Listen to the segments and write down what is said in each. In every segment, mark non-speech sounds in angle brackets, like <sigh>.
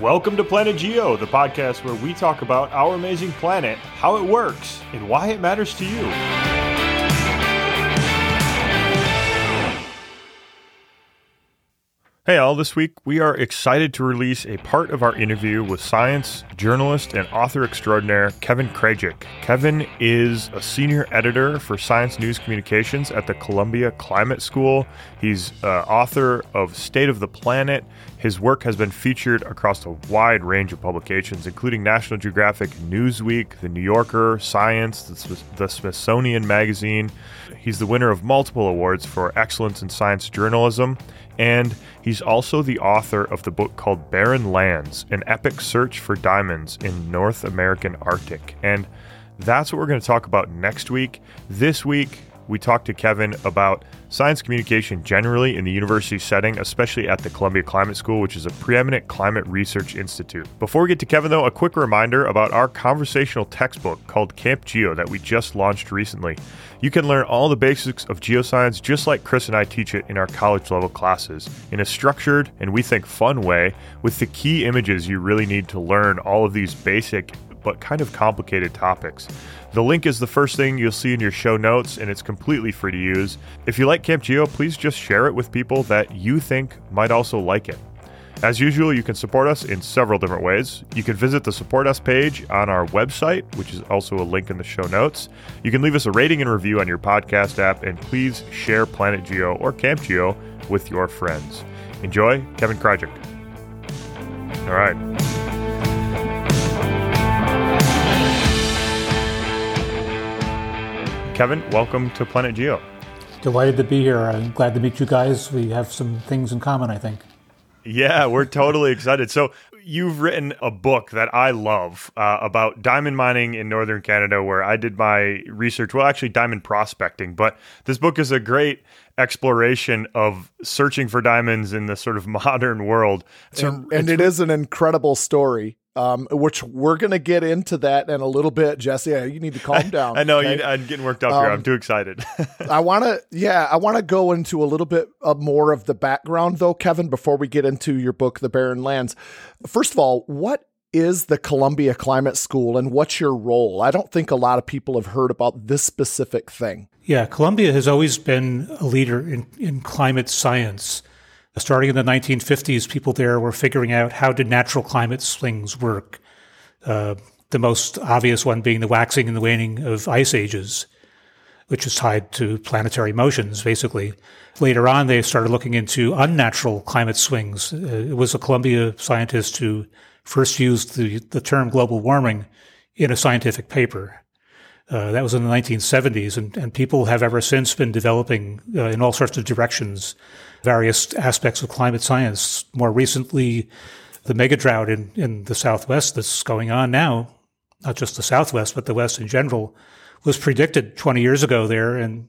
Welcome to Planet Geo, the podcast where we talk about our amazing planet, how it works, and why it matters to you. Hey, all, this week we are excited to release a part of our interview with science journalist and author extraordinaire Kevin Krajick. Kevin is a senior editor for Science News Communications at the Columbia Climate School. He's uh, author of State of the Planet. His work has been featured across a wide range of publications, including National Geographic, Newsweek, The New Yorker, Science, the, Smithsonian Magazine. He's the winner of multiple awards for excellence in science journalism and he's also the author of the book called Barren Lands An Epic Search for Diamonds in North American Arctic. And that's what we're going to talk about next week. This week, we talked to Kevin about science communication generally in the university setting, especially at the Columbia Climate School, which is a preeminent climate research institute. Before we get to Kevin, though, a quick reminder about our conversational textbook called Camp Geo that we just launched recently. You can learn all the basics of geoscience just like Chris and I teach it in our college level classes in a structured and we think fun way with the key images you really need to learn all of these basic but kind of complicated topics. The link is the first thing you'll see in your show notes, and it's completely free to use. If you like Camp Geo, please just share it with people that you think might also like it. As usual, you can support us in several different ways. You can visit the Support Us page on our website, which is also a link in the show notes. You can leave us a rating and review on your podcast app, and please share Planet Geo or Camp Geo with your friends. Enjoy, Kevin Krajick. All right. Kevin, welcome to Planet Geo. Delighted to be here. I'm glad to meet you guys. We have some things in common, I think. Yeah, we're totally excited. So, you've written a book that I love uh, about diamond mining in northern Canada, where I did my research. Well, actually, diamond prospecting. But this book is a great exploration of searching for diamonds in the sort of <laughs> modern world. and, and it is an incredible story um, which we're going to get into that in a little bit. Jesse, you need to calm <laughs> down. I know okay? you, I'm getting worked up um, here. I'm um, too excited. <laughs> I want to, yeah, I want to go into a little bit of more of the background, though, Kevin, before we get into your book, The Barren Lands. First of all, what is the Columbia Climate School and what's your role? I don't think a lot of people have heard about this specific thing. Yeah, Columbia has always been a leader in, in climate science. Starting in the 1950s, people there were figuring out how did natural climate swings work. Uh, the most obvious one being the waxing and the waning of ice ages, which is tied to planetary motions, basically. Later on, they started looking into unnatural climate swings. Uh, it was a Columbia scientist who first used the, the term global warming in a scientific paper. Uh, that was in the 1970s, and, and people have ever since been developing uh, in all sorts of directions various aspects of climate science. More recently, the mega drought in, in the Southwest that's going on now, not just the Southwest, but the West in general, was predicted 20 years ago there. And,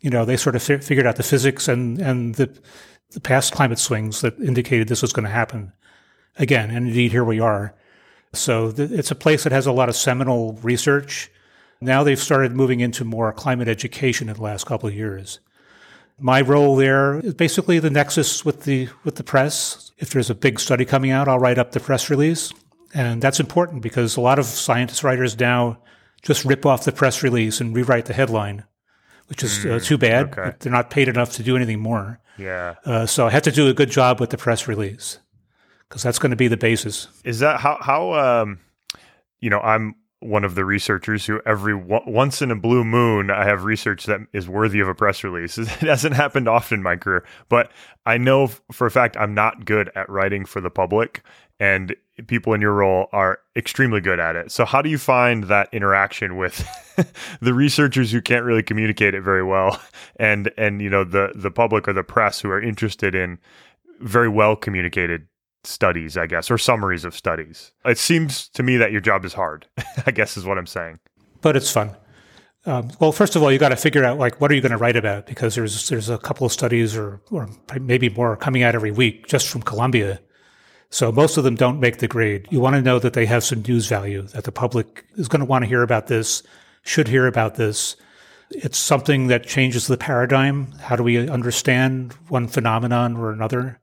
you know, they sort of fi- figured out the physics and, and the, the past climate swings that indicated this was going to happen again. And indeed, here we are. So th- it's a place that has a lot of seminal research. Now they've started moving into more climate education in the last couple of years. My role there is basically the nexus with the with the press. If there's a big study coming out, I'll write up the press release. And that's important because a lot of scientist writers now just rip off the press release and rewrite the headline, which is uh, too bad. Okay. They're not paid enough to do anything more. Yeah. Uh, so I have to do a good job with the press release because that's going to be the basis. Is that how how um you know I'm one of the researchers who every once in a blue moon I have research that is worthy of a press release. <laughs> It hasn't happened often in my career, but I know for a fact I'm not good at writing for the public and people in your role are extremely good at it. So how do you find that interaction with <laughs> the researchers who can't really communicate it very well and and you know the the public or the press who are interested in very well communicated studies, I guess, or summaries of studies. It seems to me that your job is hard, <laughs> I guess is what I'm saying. But it's fun. Um, well, first of all, you got to figure out like what are you going to write about because there's there's a couple of studies or or maybe more coming out every week just from Columbia. So most of them don't make the grade. You want to know that they have some news value that the public is going to want to hear about this, should hear about this. It's something that changes the paradigm. How do we understand one phenomenon or another?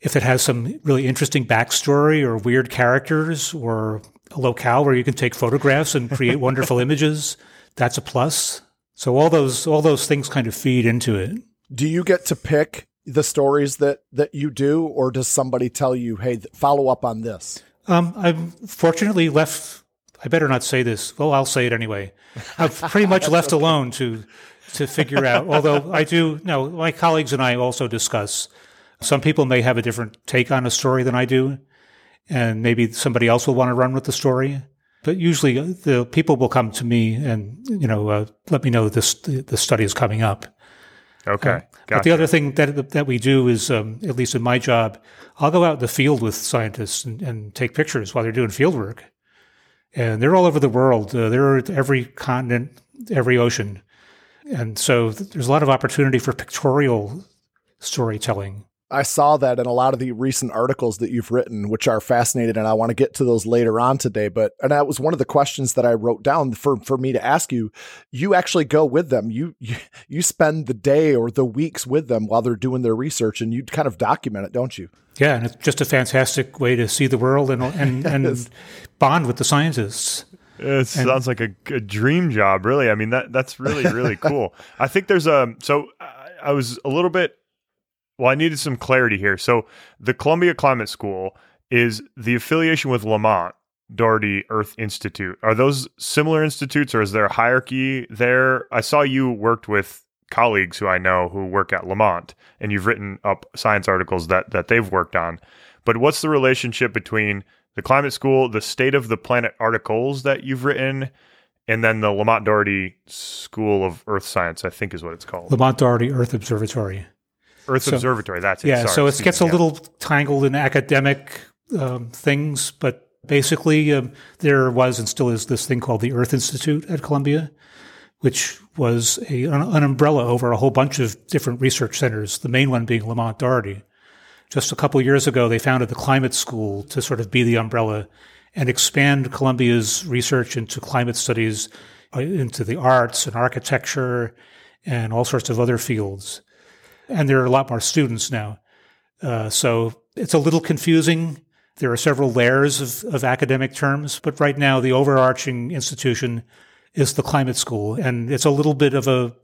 If it has some really interesting backstory or weird characters or a locale where you can take photographs and create <laughs> wonderful images, that's a plus. So all those all those things kind of feed into it. Do you get to pick the stories that that you do, or does somebody tell you, "Hey, follow up on this"? Um, I'm fortunately left. I better not say this. Well, I'll say it anyway. I've pretty much <laughs> left alone to to figure out. Although I do, no, my colleagues and I also discuss. Some people may have a different take on a story than I do, and maybe somebody else will want to run with the story. But usually, uh, the people will come to me and you know uh, let me know this the, study is coming up. Okay. Uh, But the other thing that that we do is, um, at least in my job, I'll go out in the field with scientists and, and take pictures while they're doing field work. And they're all over the world. Uh, they're at every continent, every ocean. And so th- there's a lot of opportunity for pictorial storytelling. I saw that in a lot of the recent articles that you've written, which are fascinating, and I want to get to those later on today. But and that was one of the questions that I wrote down for for me to ask you. You actually go with them. You you, you spend the day or the weeks with them while they're doing their research, and you kind of document it, don't you? Yeah, and it's just a fantastic way to see the world and and, <laughs> and bond with the scientists. It and, sounds like a, a, dream job, really. I mean that that's really really cool. <laughs> I think there's a so I was a little bit well, I needed some clarity here. So the Columbia Climate School is the affiliation with Lamont Doherty Earth Institute. Are those similar institutes or is there a hierarchy there? I saw you worked with colleagues who I know who work at Lamont and you've written up science articles that that they've worked on. But what's the relationship between the climate school, the state of the planet articles that you've written, and then the Lamont Doherty School of Earth Science, I think is what it's called. Lamont Doherty Earth Observatory. Earth so, Observatory. That's it. Yeah. Sorry, so it gets a little tangled in academic um, things, but basically um, there was and still is this thing called the Earth Institute at Columbia, which was a, an, an umbrella over a whole bunch of different research centers. The main one being Lamont Doherty. Just a couple years ago, they founded the Climate School to sort of be the umbrella and expand Columbia's research into climate studies, uh, into the arts and architecture, and all sorts of other fields and there are a lot more students now. Uh, so it's a little confusing. There are several layers of, of academic terms, but right now the overarching institution is the climate school. And it's a little bit of a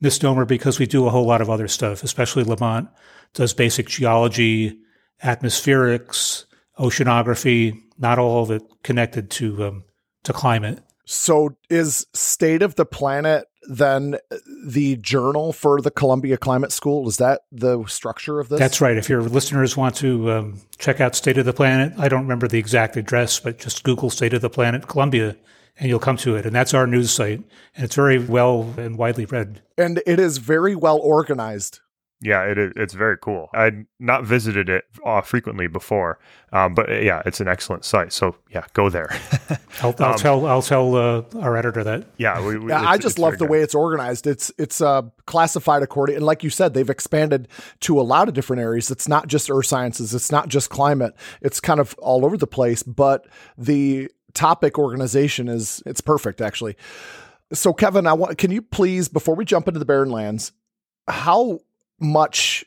misnomer because we do a whole lot of other stuff, especially Lamont does basic geology, atmospherics, oceanography, not all of it connected to um, to climate. So is State of the Planet then the journal for the Columbia Climate School? Is that the structure of this? That's right. If your listeners want to um, check out State of the Planet, I don't remember the exact address, but just Google State of the Planet Columbia and you'll come to it. And that's our news site. And it's very well and widely read. And it is very well organized. Yeah, it is. It's very cool. I'd not visited it uh, frequently before, um, but uh, yeah, it's an excellent site. So yeah, go there. <laughs> I'll, I'll um, tell I'll tell uh, our editor that. Yeah, we, we, yeah I just love the good. way it's organized. It's it's uh, classified according, and like you said, they've expanded to a lot of different areas. It's not just earth sciences. It's not just climate. It's kind of all over the place. But the topic organization is it's perfect actually. So Kevin, I want can you please before we jump into the barren lands, how much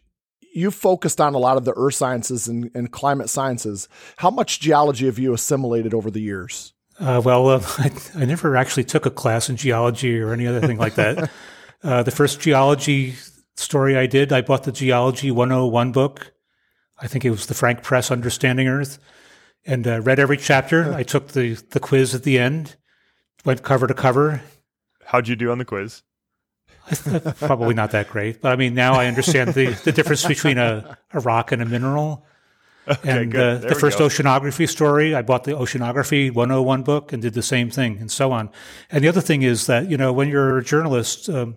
you focused on a lot of the earth sciences and, and, climate sciences. How much geology have you assimilated over the years? Uh, well, uh, <laughs> I, I, never actually took a class in geology or any other thing like that. <laughs> uh, the first geology story I did, I bought the Geology 101 book. I think it was the Frank Press Understanding Earth, and uh, read every chapter. <laughs> I took the, the quiz at the end, went cover to cover. How'd you do on the quiz? <laughs> Probably not that great, but I mean, now I understand the, the difference between a, a rock and a mineral. Okay, and uh, the first go. oceanography story, I bought the Oceanography 101 book and did the same thing, and so on. And the other thing is that you know when you're a journalist um,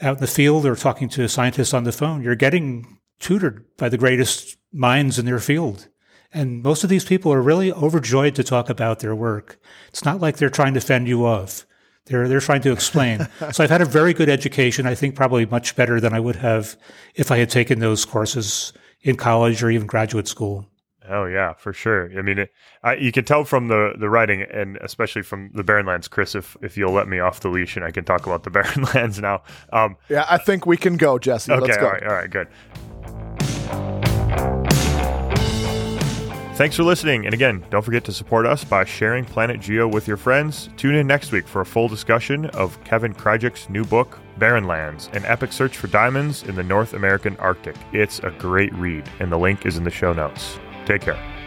out in the field or talking to scientists on the phone, you're getting tutored by the greatest minds in their field. And most of these people are really overjoyed to talk about their work. It's not like they're trying to fend you off. They're they're trying to explain. <laughs> so I've had a very good education. I think probably much better than I would have if I had taken those courses in college or even graduate school. Oh yeah, for sure. I mean, it, I, you can tell from the the writing, and especially from the Barren Lands, Chris. If if you'll let me off the leash, and I can talk about the <laughs> Barren Lands now. Um, yeah, I think we can go, Jesse. Okay, Let's go. all right, all right, good. Thanks for listening. And again, don't forget to support us by sharing Planet Geo with your friends. Tune in next week for a full discussion of Kevin Krajick's new book, Barren Lands, an epic search for diamonds in the North American Arctic. It's a great read, and the link is in the show notes. Take care.